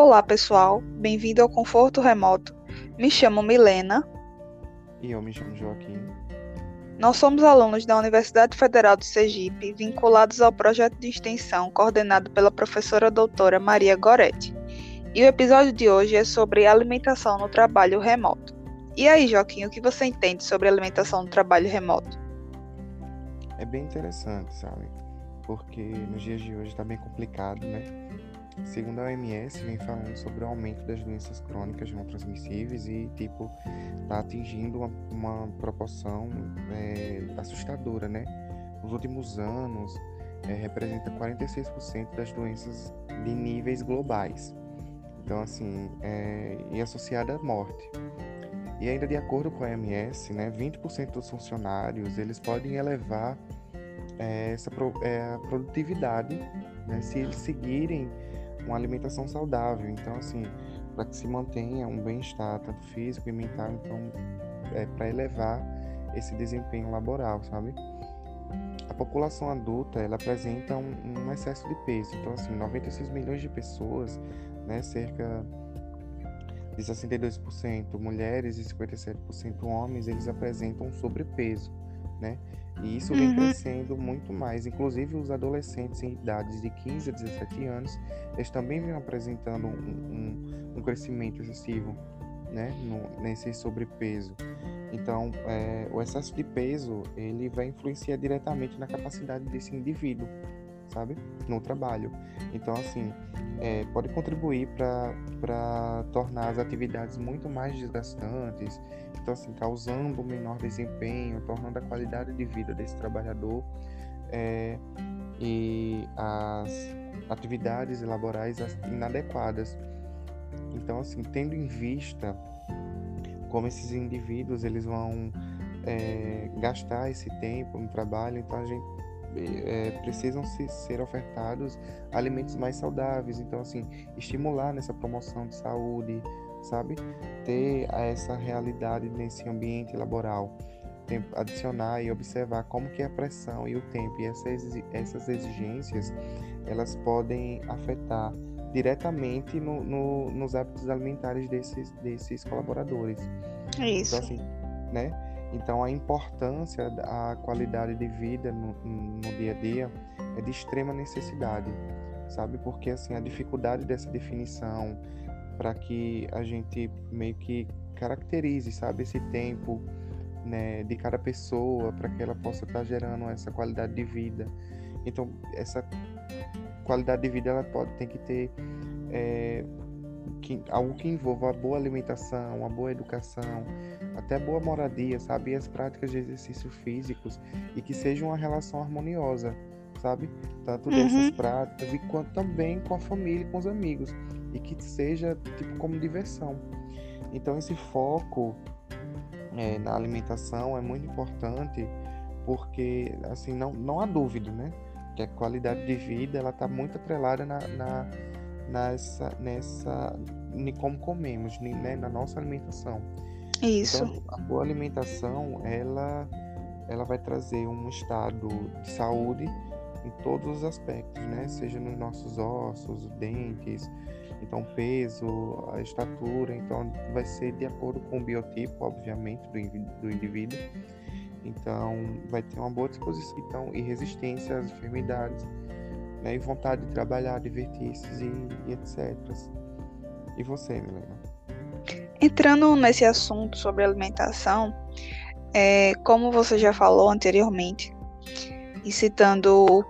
Olá, pessoal. Bem-vindo ao Conforto Remoto. Me chamo Milena. E eu me chamo Joaquim. Nós somos alunos da Universidade Federal do Sergipe, vinculados ao projeto de extensão coordenado pela professora doutora Maria Goretti. E o episódio de hoje é sobre alimentação no trabalho remoto. E aí, Joaquim, o que você entende sobre alimentação no trabalho remoto? É bem interessante, sabe? Porque nos dias de hoje está bem complicado, né? Segundo a OMS, vem falando sobre o aumento das doenças crônicas não transmissíveis e, tipo, tá atingindo uma, uma proporção é, assustadora, né? Nos últimos anos, é, representa 46% das doenças de níveis globais. Então, assim, é, e associada à morte. E ainda de acordo com a OMS, né, 20% dos funcionários, eles podem elevar é, essa é, produtividade né, se eles seguirem uma alimentação saudável. Então, assim, para que se mantenha um bem-estar, tanto físico e mental, então, é para elevar esse desempenho laboral, sabe? A população adulta, ela apresenta um, um excesso de peso. Então, assim, 96 milhões de pessoas, né, cerca de 62% mulheres e 57% homens, eles apresentam sobrepeso, né? E isso vem uhum. crescendo muito mais. Inclusive, os adolescentes em idades de 15 a 17 anos, eles também vêm apresentando um, um, um crescimento excessivo né, no, nesse sobrepeso. Então, é, o excesso de peso, ele vai influenciar diretamente na capacidade desse indivíduo, sabe? No trabalho. Então, assim, é, pode contribuir para tornar as atividades muito mais desgastantes, então, assim, causando um menor desempenho, tornando a qualidade de vida desse trabalhador é, e as atividades laborais inadequadas. Então, assim, tendo em vista como esses indivíduos eles vão é, gastar esse tempo no trabalho, então a gente é, precisam se, ser ofertados alimentos mais saudáveis. Então, assim, estimular nessa promoção de saúde, sabe? Ter essa realidade nesse ambiente laboral, adicionar e observar como que a pressão e o tempo e essas, exigências elas podem afetar diretamente no, no, nos hábitos alimentares desses, desses colaboradores. Isso. Então, assim, né? Então, a importância da qualidade de vida no, no dia a dia é de extrema necessidade, sabe? Porque, assim, a dificuldade dessa definição, para que a gente meio que caracterize, sabe, esse tempo né, de cada pessoa, para que ela possa estar tá gerando essa qualidade de vida. Então, essa qualidade de vida ela pode tem que ter é, que, algo que envolva a boa alimentação, a boa educação, até boa moradia, sabe, e as práticas de exercícios físicos e que seja uma relação harmoniosa, sabe, tanto dessas uhum. práticas e quanto também com a família, e com os amigos e que seja tipo como diversão. Então esse foco é, na alimentação é muito importante porque assim não, não há dúvida, né? Que a qualidade de vida ela está muito atrelada na, na, nessa nessa em como comemos, né? Na nossa alimentação. Isso. Então, a boa alimentação ela ela vai trazer um estado de saúde em todos os aspectos, né? Seja nos nossos ossos, dentes, então peso, a estatura, então vai ser de acordo com o biotipo, obviamente, do, do indivíduo. Então vai ter uma boa disposição então, e resistência às enfermidades, né? E vontade de trabalhar, divertir-se e, e etc. E você, Milena? Entrando nesse assunto sobre alimentação, é, como você já falou anteriormente, e citando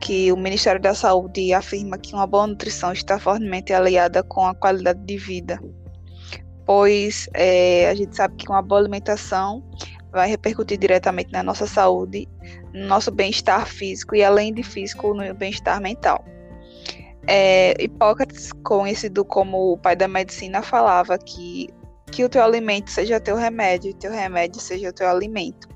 que o Ministério da Saúde afirma que uma boa nutrição está fortemente aliada com a qualidade de vida, pois é, a gente sabe que uma boa alimentação vai repercutir diretamente na nossa saúde, no nosso bem-estar físico e, além de físico, no bem-estar mental. É, Hipócrates, conhecido como o pai da medicina, falava que, que o teu alimento seja teu remédio e teu remédio seja o teu alimento.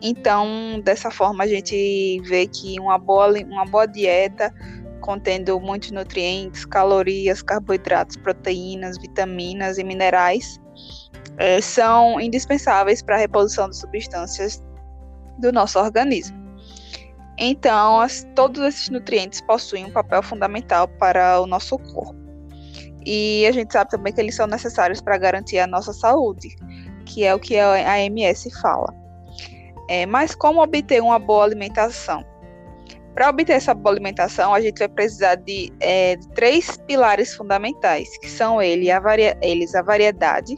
Então, dessa forma, a gente vê que uma boa, uma boa dieta contendo muitos nutrientes, calorias, carboidratos, proteínas, vitaminas e minerais é, são indispensáveis para a reposição de substâncias do nosso organismo. Então, as, todos esses nutrientes possuem um papel fundamental para o nosso corpo. e a gente sabe também que eles são necessários para garantir a nossa saúde, que é o que a MS fala. É, mas como obter uma boa alimentação? Para obter essa boa alimentação, a gente vai precisar de, é, três pilares fundamentais, que são ele, a eles a variedade,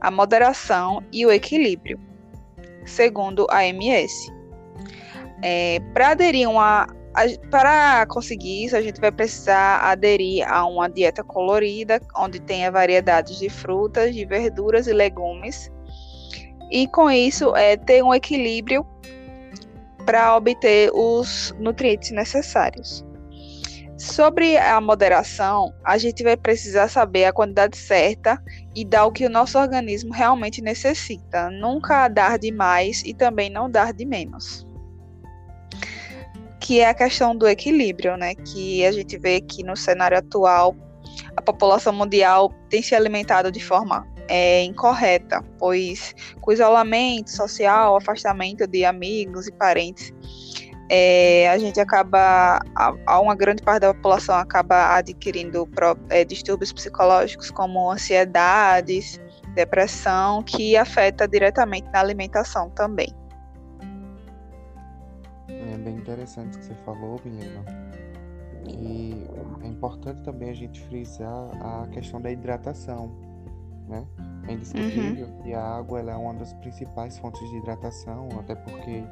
a moderação e o equilíbrio, segundo a MS. É, para aderir uma, para conseguir isso, a gente vai precisar aderir a uma dieta colorida, onde tenha variedades de frutas, de verduras e legumes. E com isso, é, ter um equilíbrio para obter os nutrientes necessários. Sobre a moderação, a gente vai precisar saber a quantidade certa e dar o que o nosso organismo realmente necessita. Nunca dar de mais e também não dar de menos. Que é a questão do equilíbrio, né? Que a gente vê que no cenário atual a população mundial tem se alimentado de forma é, incorreta, pois com isolamento social, afastamento de amigos e parentes, é, a gente acaba, a, uma grande parte da população acaba adquirindo é, distúrbios psicológicos como ansiedades, depressão, que afeta diretamente na alimentação também. É bem interessante o que você falou, Milena. E é importante também a gente frisar a questão da hidratação né? É indiscutível uhum. que a água ela é uma das principais fontes de hidratação, até porque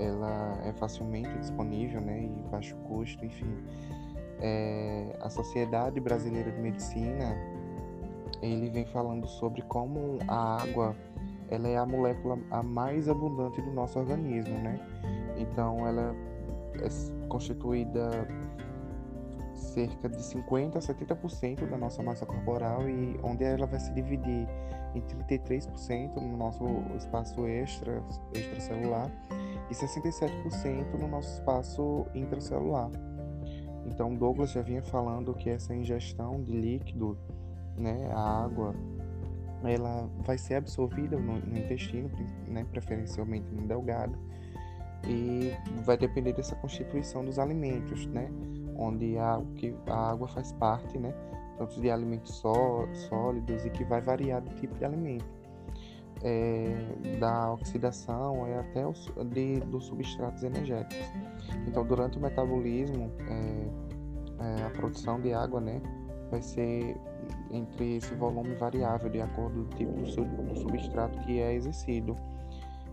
ela é facilmente disponível, né? E baixo custo, enfim. É, a Sociedade Brasileira de Medicina ele vem falando sobre como a água ela é a molécula a mais abundante do nosso organismo, né? Então ela é constituída cerca de 50 a 70% da nossa massa corporal e onde ela vai se dividir em 33% no nosso espaço extra, extracelular e 67% no nosso espaço intracelular. Então Douglas já vinha falando que essa ingestão de líquido, né, a água, ela vai ser absorvida no, no intestino, né, preferencialmente no delgado, e vai depender dessa constituição dos alimentos, né? onde a, que a água faz parte, né, tanto de alimentos só, sólidos e que vai variar do tipo de alimento, é, da oxidação e até os, de, dos substratos energéticos. Então, durante o metabolismo, é, é, a produção de água, né, vai ser entre esse volume variável de acordo com o tipo do, substrato que é exercido.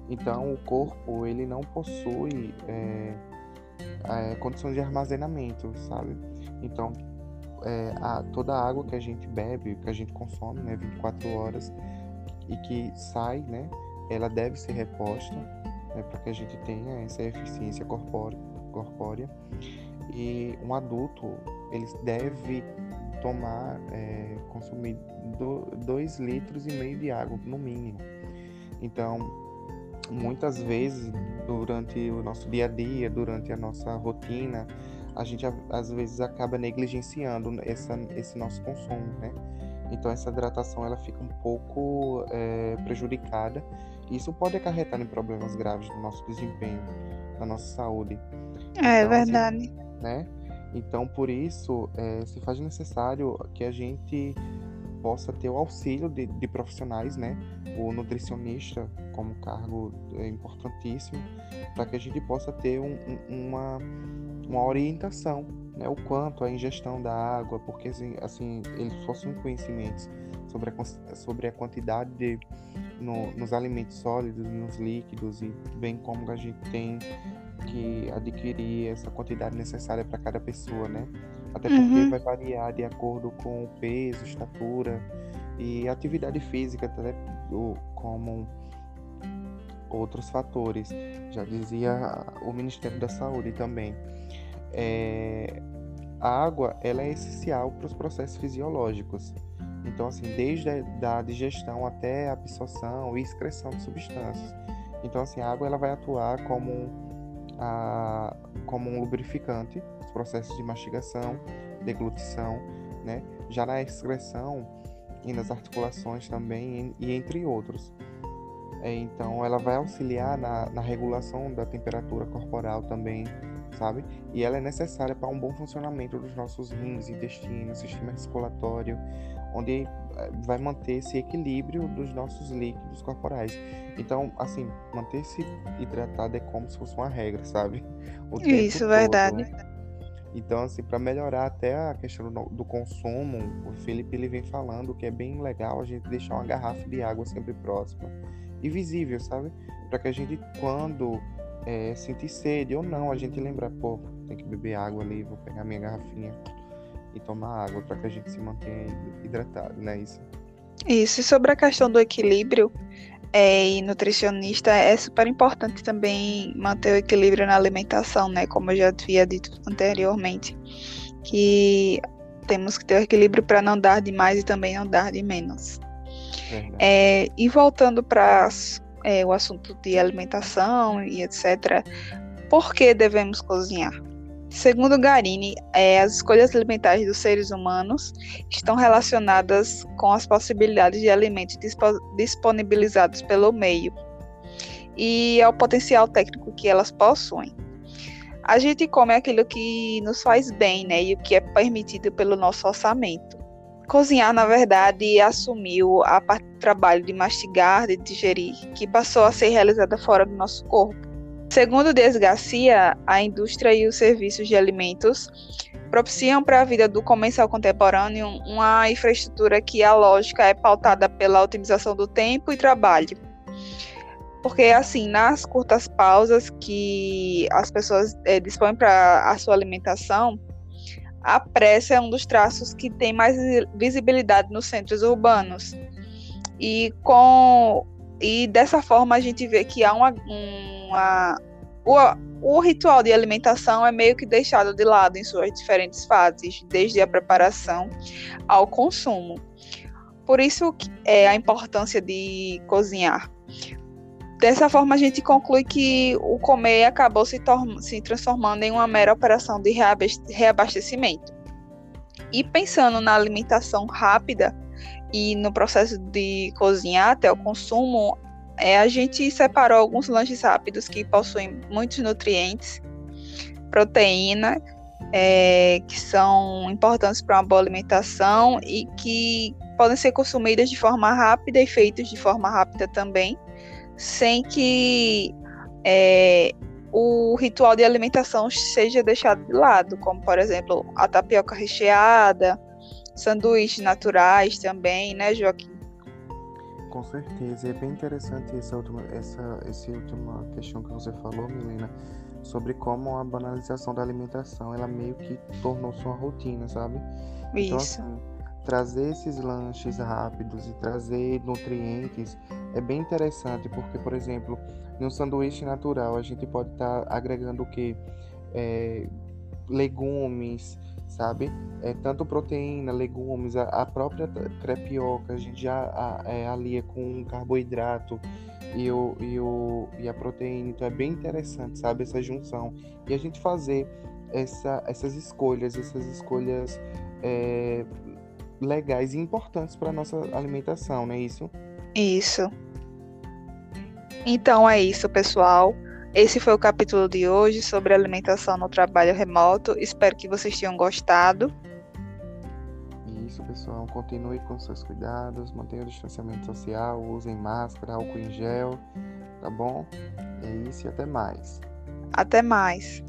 Então, o corpo ele não possui é, é, condições de armazenamento, sabe? Então, é, a, toda a água que a gente bebe, que a gente consome, né, 24 horas, e que sai, né, ela deve ser reposta, né, para que a gente tenha essa eficiência corpórea, corpórea. E um adulto, ele deve tomar, é, consumir 2 litros e meio de água, no mínimo. Então, muitas vezes durante o nosso dia a dia, durante a nossa rotina, a gente às vezes acaba negligenciando essa, esse nosso consumo, né? Então essa hidratação ela fica um pouco é, prejudicada. Isso pode acarretar em problemas graves no nosso desempenho, na nossa saúde. É então, verdade. Assim, né? Então por isso é, se faz necessário que a gente possa ter o auxílio de, de profissionais, né? O nutricionista como cargo é importantíssimo para que a gente possa ter um, um, uma, uma orientação, né? O quanto a ingestão da água, porque assim, assim eles possuem conhecimentos sobre a, sobre a quantidade de no, nos alimentos sólidos, nos líquidos e bem como a gente tem que adquirir essa quantidade necessária para cada pessoa, né? Até porque uhum. vai variar de acordo com o peso, estatura e atividade física, como outros fatores. Já dizia o Ministério da Saúde também. É, a água ela é essencial para os processos fisiológicos. Então, assim, desde a digestão até a absorção e excreção de substâncias. Então, assim, a água ela vai atuar como, a, como um lubrificante processos de mastigação, deglutição, né? Já na excreção e nas articulações também, e entre outros. É, então, ela vai auxiliar na, na regulação da temperatura corporal também, sabe? E ela é necessária para um bom funcionamento dos nossos rins, intestino, sistema circulatório, onde eh, vai manter esse equilíbrio dos nossos líquidos corporais. Então, assim, manter-se hidratado é como se fosse uma regra, sabe? Isso, todo. verdade. Então, assim, para melhorar até a questão do, do, consumo, o Felipe ele vem falando que é bem legal a gente deixar uma garrafa de água sempre próxima e visível, sabe? Para que a gente, quando é, sentir sede ou não, a gente lembra, pô, tem que beber água ali, vou pegar minha garrafinha e tomar água para que a gente se mantenha hidratado, né? Isso. Isso, e sobre a questão do equilíbrio é, e nutricionista, é super importante também manter o equilíbrio na alimentação, né? Como eu já havia dito anteriormente, que temos que ter o equilíbrio para não dar de mais e também não dar de menos. É, e voltando para é, o assunto de alimentação e etc., por que devemos cozinhar? Segundo Garini, é, as escolhas alimentares dos seres humanos estão relacionadas com as possibilidades de alimentos dispo disponibilizados pelo meio e ao potencial técnico que elas possuem. A gente come aquilo que nos faz bem, né, e o que é permitido pelo nosso orçamento. Cozinhar, na verdade, assumiu a parte do trabalho de mastigar, de digerir, que passou a ser realizada fora do nosso corpo. Segundo Dias Garcia, a indústria e os serviços de alimentos propiciam para a vida do comensal contemporâneo uma infraestrutura que a lógica é pautada pela otimização do tempo e trabalho. Porque, assim, nas curtas pausas que as pessoas é, dispõem para a sua alimentação, a pressa é um dos traços que tem mais visibilidade nos centros urbanos. E com e dessa forma a gente vê que há uma, uma o, o ritual de alimentação é meio que deixado de lado em suas diferentes fases, desde a preparação ao consumo. Por isso é a importância de cozinhar. Dessa forma, a gente conclui que o comer acabou se, se transformando em uma mera operação de reabastecimento. E pensando na alimentação rápida e no processo de cozinhar até o consumo, é, a gente separou alguns lanches rápidos que possuem muitos nutrientes, proteína, é, que são importantes para uma boa alimentação e que podem ser consumidas de forma rápida e feitos de forma rápida também, sem que é, o ritual de alimentação seja deixado de lado, como por exemplo a tapioca recheada, sanduíches naturais também, né, Joaquim? Com certeza, é bem interessante essa última, essa, essa última questão que você falou, Milena, sobre como a banalização da alimentação, ela meio que tornou-se uma rotina, sabe? Então, Isso. Então, assim, trazer esses lanches rápidos e trazer nutrientes é bem interessante, porque, por exemplo, em um sanduíche natural, a gente pode estar tá agregando o que? É, legumes, sabe? É, tanto proteína, legumes, a, a própria crepioca, a gente já a, é, alia com carboidrato e, o, e, o, e a proteína, então é bem interessante, sabe? Essa junção. E a gente fazer essa, essas escolhas, essas escolhas é, legais e importantes para nossa alimentação, não é isso? Isso. Então é isso, pessoal. Esse foi o capítulo de hoje sobre alimentação no trabalho remoto. Espero que vocês tenham gostado. Isso, pessoal. Continue com seus cuidados, mantenha o distanciamento social, usem máscara, álcool em gel, tá bom? É isso e até mais. Até mais.